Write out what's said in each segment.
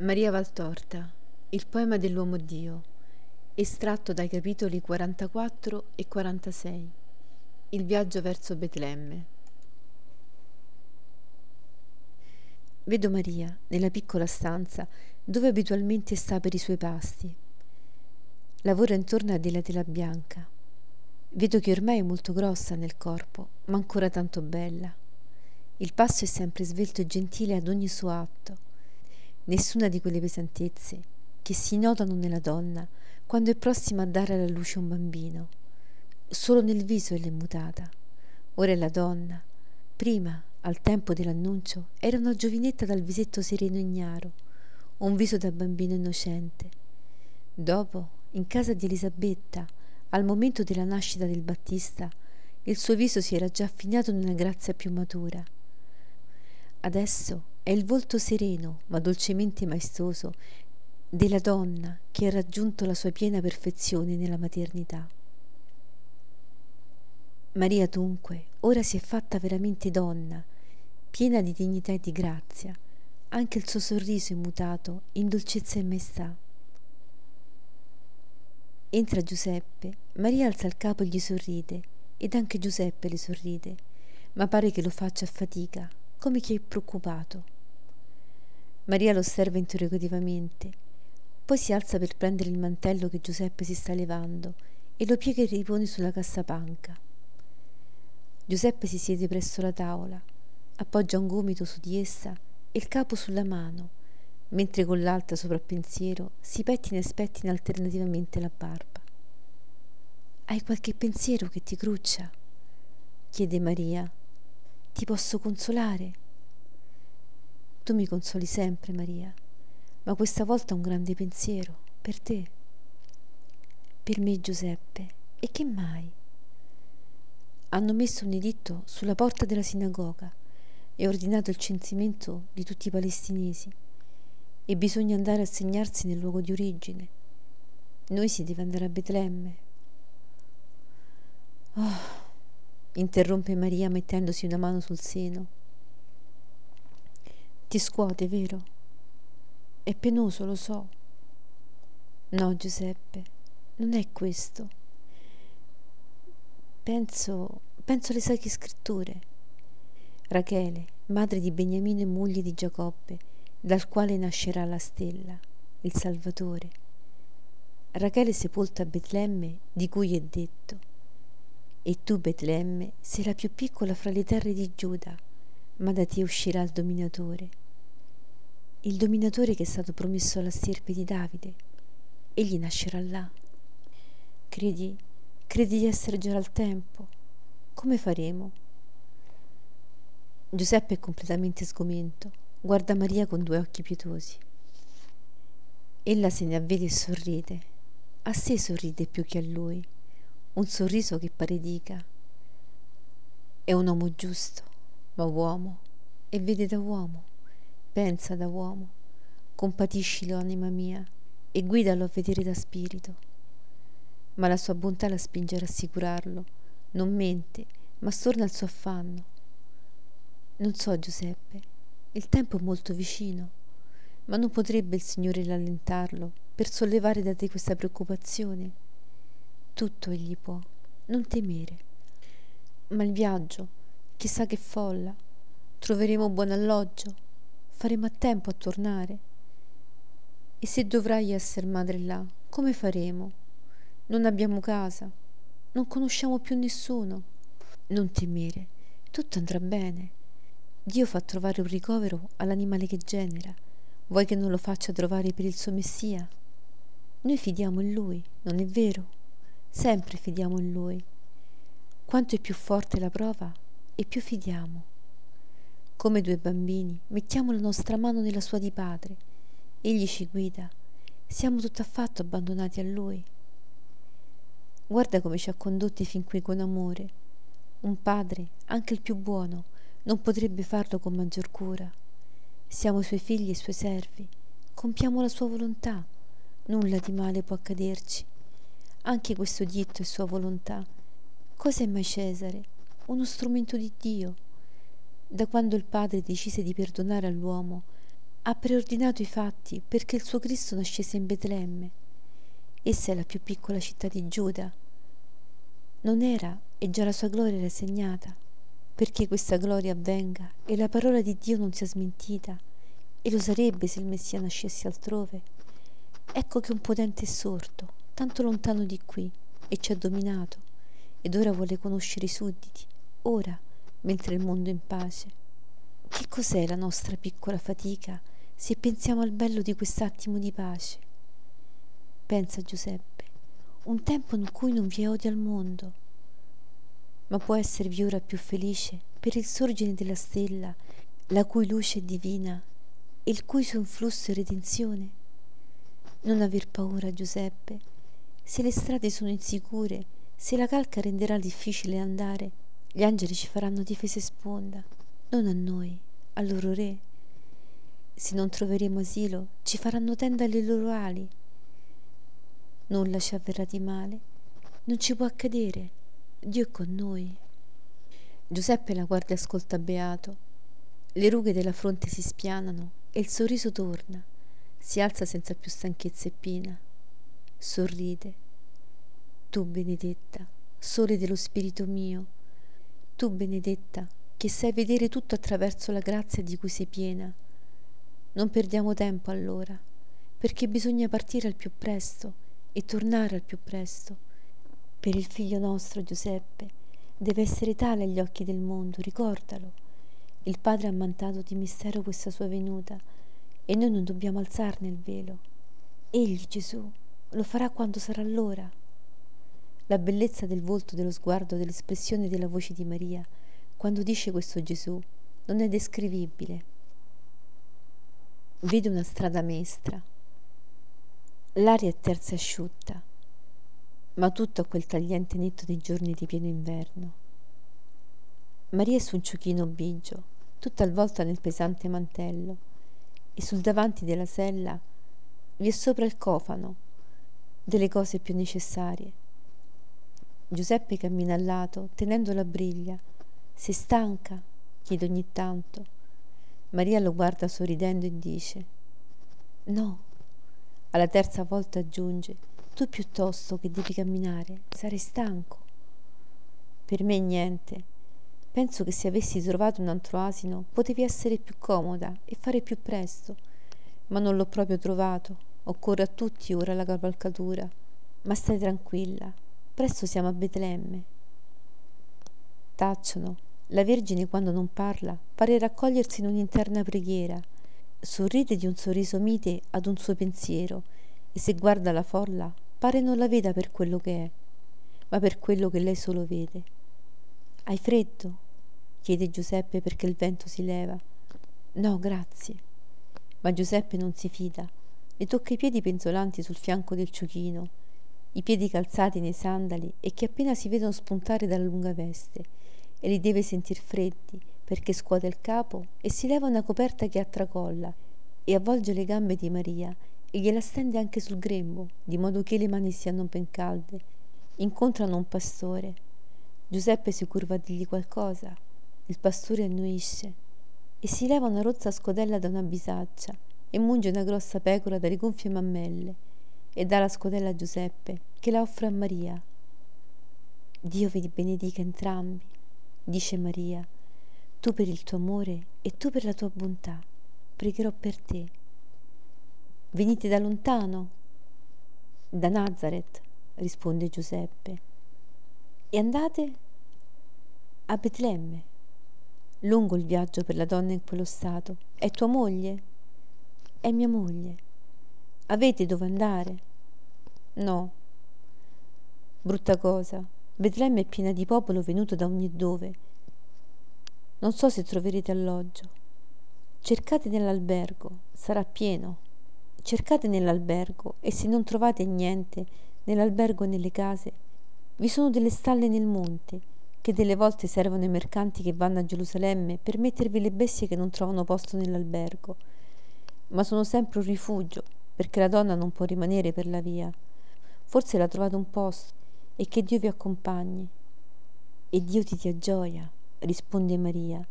Maria Valtorta, il poema dell'uomo Dio, estratto dai capitoli 44 e 46. Il viaggio verso Betlemme. Vedo Maria nella piccola stanza dove abitualmente sta per i suoi pasti. Lavora intorno a della tela bianca. Vedo che ormai è molto grossa nel corpo, ma ancora tanto bella. Il passo è sempre svelto e gentile ad ogni suo atto nessuna di quelle pesantezze che si notano nella donna quando è prossima a dare alla luce un bambino. Solo nel viso ella è mutata. Ora è la donna. Prima, al tempo dell'annuncio, era una giovinetta dal visetto sereno e ignaro, un viso da bambino innocente. Dopo, in casa di Elisabetta, al momento della nascita del Battista, il suo viso si era già affinato in una grazia più matura. Adesso è il volto sereno, ma dolcemente maestoso, della donna che ha raggiunto la sua piena perfezione nella maternità. Maria dunque ora si è fatta veramente donna, piena di dignità e di grazia, anche il suo sorriso è mutato in dolcezza e maestà. Entra Giuseppe, Maria alza il capo e gli sorride, ed anche Giuseppe le sorride, ma pare che lo faccia a fatica, come chi è preoccupato. Maria lo osserva interrogativamente, poi si alza per prendere il mantello che Giuseppe si sta levando e lo piega e ripone sulla cassapanca. Giuseppe si siede presso la tavola, appoggia un gomito su di essa e il capo sulla mano, mentre con l'altra sovrappensiero si pettina e spettina alternativamente la barba. Hai qualche pensiero che ti cruccia? chiede Maria ti posso consolare? Tu mi consoli sempre, Maria, ma questa volta un grande pensiero per te. Per me, Giuseppe, e che mai? Hanno messo un editto sulla porta della sinagoga e ordinato il censimento di tutti i palestinesi e bisogna andare a segnarsi nel luogo di origine. Noi si deve andare a Betlemme. Oh, interrompe Maria mettendosi una mano sul seno. Ti scuote, vero? È penoso, lo so. No, Giuseppe, non è questo. Penso, penso alle sacre scritture. Rachele, madre di Beniamino e moglie di Giacobbe, dal quale nascerà la stella, il Salvatore. Rachele sepolta a Betlemme, di cui è detto e tu, Betlemme, sei la più piccola fra le terre di Giuda, ma da te uscirà il dominatore. Il dominatore che è stato promesso alla stirpe di Davide. Egli nascerà là. Credi, credi di essere già al tempo? Come faremo? Giuseppe è completamente sgomento, guarda Maria con due occhi pietosi. Ella se ne avvede e sorride. A sé sorride più che a lui un sorriso che pare dica è un uomo giusto, ma uomo, e vede da uomo, pensa da uomo, compatiscilo anima mia e guidalo a vedere da spirito. Ma la sua bontà la spinge a rassicurarlo, non mente, ma storna al suo affanno. Non so, Giuseppe, il tempo è molto vicino, ma non potrebbe il Signore rallentarlo per sollevare da te questa preoccupazione? Tutto egli può, non temere. Ma il viaggio, chissà che folla, troveremo buon alloggio, faremo a tempo a tornare. E se dovrai essere madre là, come faremo? Non abbiamo casa, non conosciamo più nessuno. Non temere, tutto andrà bene. Dio fa trovare un ricovero all'animale che genera. Vuoi che non lo faccia trovare per il suo Messia? Noi fidiamo in Lui, non è vero? Sempre fidiamo in Lui. Quanto è più forte la prova, e più fidiamo. Come due bambini, mettiamo la nostra mano nella sua di padre. Egli ci guida. Siamo tutt'affatto abbandonati a Lui. Guarda come ci ha condotti fin qui con amore. Un padre, anche il più buono, non potrebbe farlo con maggior cura. Siamo suoi figli e suoi servi. Compiamo la sua volontà. Nulla di male può accaderci anche questo dietto è sua volontà. Cos'è mai Cesare? Uno strumento di Dio. Da quando il Padre decise di perdonare all'uomo, ha preordinato i fatti perché il suo Cristo nascesse in Betlemme. Essa è la più piccola città di Giuda. Non era e già la sua gloria era segnata, perché questa gloria avvenga e la parola di Dio non sia smentita, e lo sarebbe se il Messia nascesse altrove. Ecco che un potente è sorto, tanto lontano di qui, e ci ha dominato, ed ora vuole conoscere i sudditi, ora, mentre il mondo è in pace. Che cos'è la nostra piccola fatica se pensiamo al bello di quest'attimo di pace? Pensa Giuseppe, un tempo in cui non vi è odio al mondo, ma può esservi ora più felice per il sorgere della stella, la cui luce è divina e il cui suo influsso è redenzione? Non aver paura, Giuseppe, se le strade sono insicure, se la calca renderà difficile andare, gli angeli ci faranno difesa e sponda non a noi, al loro re. Se non troveremo asilo, ci faranno tenda alle loro ali. Nulla ci avverrà di male, non ci può accadere, Dio è con noi. Giuseppe la guarda e ascolta beato. Le rughe della fronte si spianano e il sorriso torna, si alza senza più stanchezza e pena. Sorride. Tu, benedetta, sole dello spirito mio, tu, benedetta, che sai vedere tutto attraverso la grazia di cui sei piena. Non perdiamo tempo allora, perché bisogna partire al più presto e tornare al più presto. Per il figlio nostro Giuseppe deve essere tale agli occhi del mondo, ricordalo. Il Padre ha mandato di mistero questa sua venuta e noi non dobbiamo alzarne il velo. Egli, Gesù, lo farà quando sarà l'ora. La bellezza del volto, dello sguardo, dell'espressione della voce di Maria quando dice questo Gesù non è descrivibile. Vede una strada mestra. L'aria è terza e asciutta, ma tutto a quel tagliente netto dei giorni di pieno inverno. Maria è su un ciuchino bigio, tutta avvolta nel pesante mantello, e sul davanti della sella vi è sopra il cofano delle cose più necessarie. Giuseppe cammina al lato, tenendo la briglia, sei stanca? chiede ogni tanto. Maria lo guarda sorridendo e dice No. Alla terza volta aggiunge Tu piuttosto che devi camminare, sarai stanco. Per me niente. Penso che se avessi trovato un altro asino potevi essere più comoda e fare più presto, ma non l'ho proprio trovato. Occorre a tutti ora la cavalcatura. Ma stai tranquilla, presto siamo a Betlemme. Tacciono la Vergine, quando non parla, pare raccogliersi in un'interna preghiera, sorride di un sorriso mite ad un suo pensiero e se guarda la folla pare non la veda per quello che è, ma per quello che lei solo vede. Hai freddo? chiede Giuseppe perché il vento si leva. No, grazie. Ma Giuseppe non si fida. Le tocca i piedi penzolanti sul fianco del ciuchino, i piedi calzati nei sandali e che appena si vedono spuntare dalla lunga veste e li deve sentir freddi perché scuote il capo e si leva una coperta che attracolla e avvolge le gambe di Maria e gliela stende anche sul grembo, di modo che le mani siano ben calde. Incontrano un pastore. Giuseppe si curva a dirgli qualcosa. Il pastore annuisce e si leva una rozza scodella da una bisaccia e munge una grossa pecora dalle gonfie mammelle e dà la scodella a Giuseppe che la offre a Maria. Dio vi benedica entrambi dice Maria, tu per il tuo amore e tu per la tua bontà, pregherò per te. Venite da lontano? Da Nazareth, risponde Giuseppe. E andate a Betlemme. Lungo il viaggio per la donna in quello stato. È tua moglie? È mia moglie. Avete dove andare? No. Brutta cosa. Betlemme è piena di popolo venuto da ogni dove. Non so se troverete alloggio. Cercate nell'albergo, sarà pieno. Cercate nell'albergo e se non trovate niente nell'albergo e nelle case, vi sono delle stalle nel monte che delle volte servono ai mercanti che vanno a Gerusalemme per mettervi le bestie che non trovano posto nell'albergo. Ma sono sempre un rifugio perché la donna non può rimanere per la via. Forse l'ha trovato un posto e che Dio vi accompagni. E Dio ti dia gioia, risponde Maria.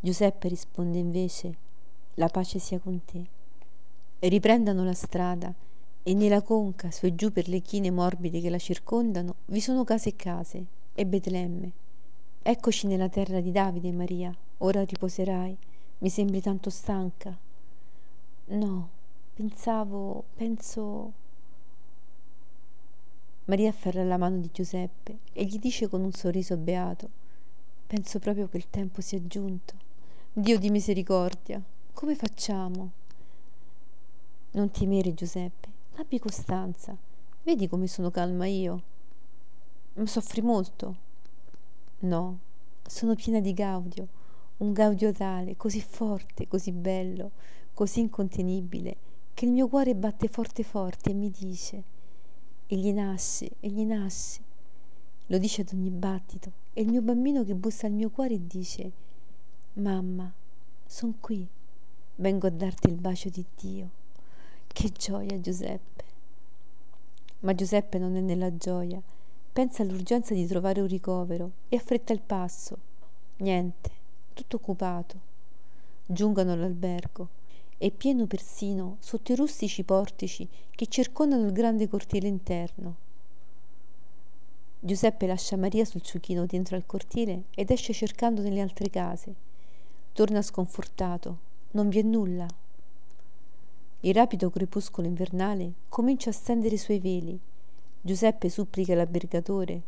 Giuseppe risponde invece, la pace sia con te. Riprendano la strada e nella conca, su e giù per le chine morbide che la circondano, vi sono case e case e Betlemme. Eccoci nella terra di Davide, Maria. Ora riposerai. Mi sembri tanto stanca. No, pensavo, penso... Maria afferra la mano di Giuseppe e gli dice con un sorriso beato, penso proprio che il tempo sia giunto. Dio di misericordia, come facciamo? Non temere, Giuseppe, abbi costanza. Vedi come sono calma io. Ma soffri molto? No, sono piena di gaudio, un gaudio tale, così forte, così bello, così incontenibile, che il mio cuore batte forte forte e mi dice, egli nasce, egli nasce. Lo dice ad ogni battito, e il mio bambino che bussa al mio cuore e dice, mamma, son qui, vengo a darti il bacio di Dio. Che gioia, Giuseppe. Ma Giuseppe non è nella gioia, pensa all'urgenza di trovare un ricovero e affretta il passo. Niente, tutto occupato. Giungano all'albergo e pieno persino sotto i rustici portici che circondano il grande cortile interno. Giuseppe lascia Maria sul ciuchino dentro al cortile ed esce cercando nelle altre case. Torna sconfortato, non vi è nulla. Il rapido crepuscolo invernale comincia a stendere i suoi veli. Giuseppe supplica l'albergatore,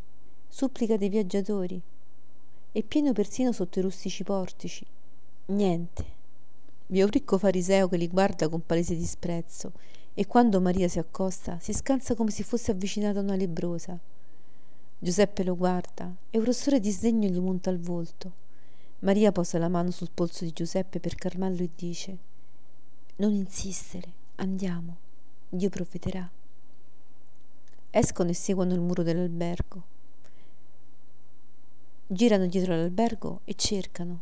supplica dei viaggiatori. È pieno persino sotto i rustici portici. Niente. Vi è un ricco fariseo che li guarda con palese disprezzo e quando Maria si accosta si scansa come se fosse avvicinata a una lebrosa. Giuseppe lo guarda e un rossore di sdegno gli monta al volto. Maria posa la mano sul polso di Giuseppe per calmarlo e dice Non insistere, andiamo, Dio provvederà. Escono e seguono il muro dell'albergo. Girano dietro l'albergo e cercano,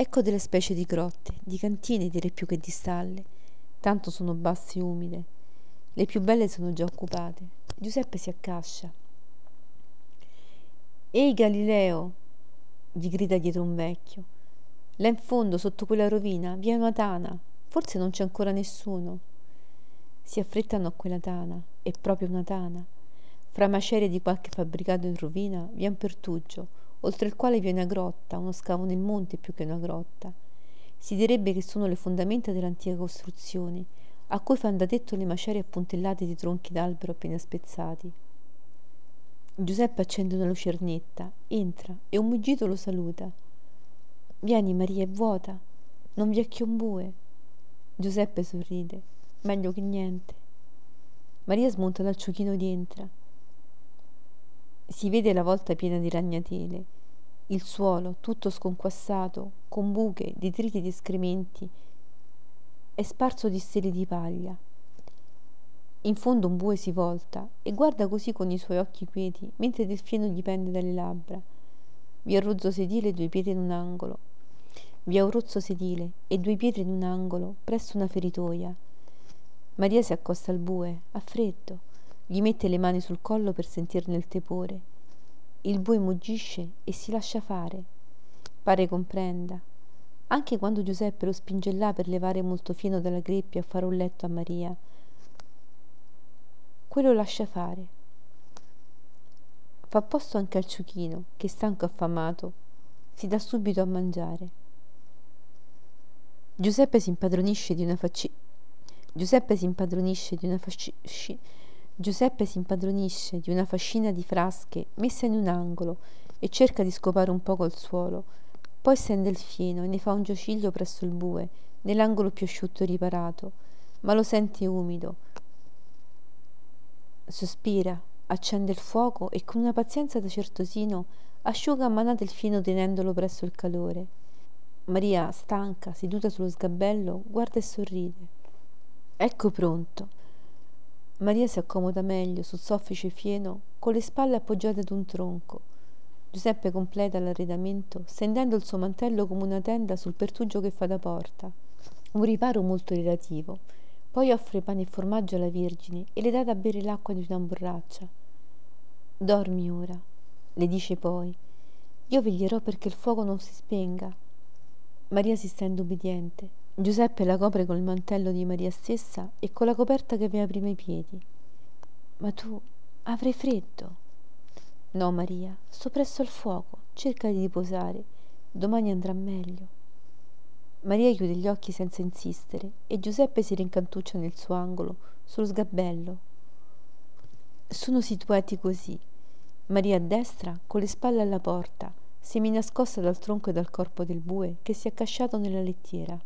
Ecco delle specie di grotte, di cantine direi più che di stalle, tanto sono basse e umide. Le più belle sono già occupate. Giuseppe si accascia. Ehi Galileo! gli grida dietro un vecchio. Là in fondo, sotto quella rovina, vi è una tana. Forse non c'è ancora nessuno. Si affrettano a quella tana, è proprio una tana. Fra macerie di qualche fabbricato in rovina vi è un pertugio, oltre il quale vi è una grotta, uno scavo nel monte più che una grotta. Si direbbe che sono le fondamenta dell'antica costruzione, a cui fanno da tetto le macerie appuntellate di tronchi d'albero appena spezzati. Giuseppe accende una lucernetta, entra e un muggito lo saluta. Vieni Maria, è vuota, non vi è che un bue. Giuseppe sorride, meglio che niente. Maria smonta dal ciuchino ed entra. Si vede la volta piena di ragnatele, il suolo tutto sconquassato, con buche, detriti di escrementi, è sparso di stelle di paglia. In fondo un bue si volta e guarda così con i suoi occhi quieti, mentre del fieno gli pende dalle labbra. Vi è un rozzo sedile e due pietre in un angolo. Vi è un rozzo sedile e due pietre in un angolo, presso una feritoia. Maria si accosta al bue, ha freddo gli mette le mani sul collo per sentirne il tepore. Il bue muggisce e si lascia fare. Pare comprenda. Anche quando Giuseppe lo spinge là per levare molto fieno dalla greppia a fare un letto a Maria, quello lascia fare. Fa posto anche al ciuchino, che stanco affamato, si dà subito a mangiare. Giuseppe si impadronisce di una faccina. Giuseppe si impadronisce di una faccina Giuseppe si impadronisce di una fascina di frasche messa in un angolo e cerca di scopare un poco il suolo. Poi stende il fieno e ne fa un giociglio presso il bue, nell'angolo più asciutto e riparato, ma lo sente umido. Sospira, accende il fuoco e con una pazienza da certosino asciuga a manate il fieno tenendolo presso il calore. Maria, stanca, seduta sullo sgabello, guarda e sorride. Ecco pronto. Maria si accomoda meglio sul soffice fieno con le spalle appoggiate ad un tronco. Giuseppe completa l'arredamento stendendo il suo mantello come una tenda sul pertugio che fa da porta. Un riparo molto relativo. Poi offre pane e formaggio alla Vergine e le dà da bere l'acqua di una borraccia. Dormi ora, le dice poi. Io veglierò perché il fuoco non si spenga. Maria si stende ubbidiente. Giuseppe la copre col mantello di Maria stessa e con la coperta che aveva prima i piedi. Ma tu avrai freddo. No, Maria, sto presso al fuoco, cerca di riposare, domani andrà meglio. Maria chiude gli occhi senza insistere e Giuseppe si rincantuccia nel suo angolo, sullo sgabello. Sono situati così. Maria a destra, con le spalle alla porta, semi nascosta dal tronco e dal corpo del bue che si è accasciato nella lettiera.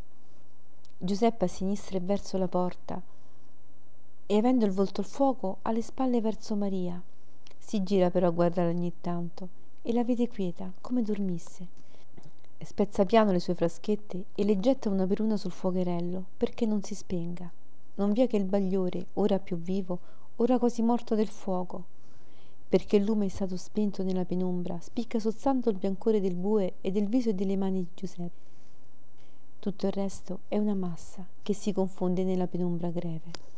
Giuseppe a sinistra e verso la porta e avendo il volto al fuoco ha le spalle verso Maria. Si gira però a guardare ogni tanto e la vede quieta, come dormisse. Spezza piano le sue fraschette e le getta una per una sul fuocherello perché non si spenga. Non via che il bagliore, ora più vivo, ora quasi morto del fuoco. Perché il lume è stato spento nella penombra, spicca soltanto il biancore del bue e del viso e delle mani di Giuseppe. Tutto il resto è una massa che si confonde nella penombra greve.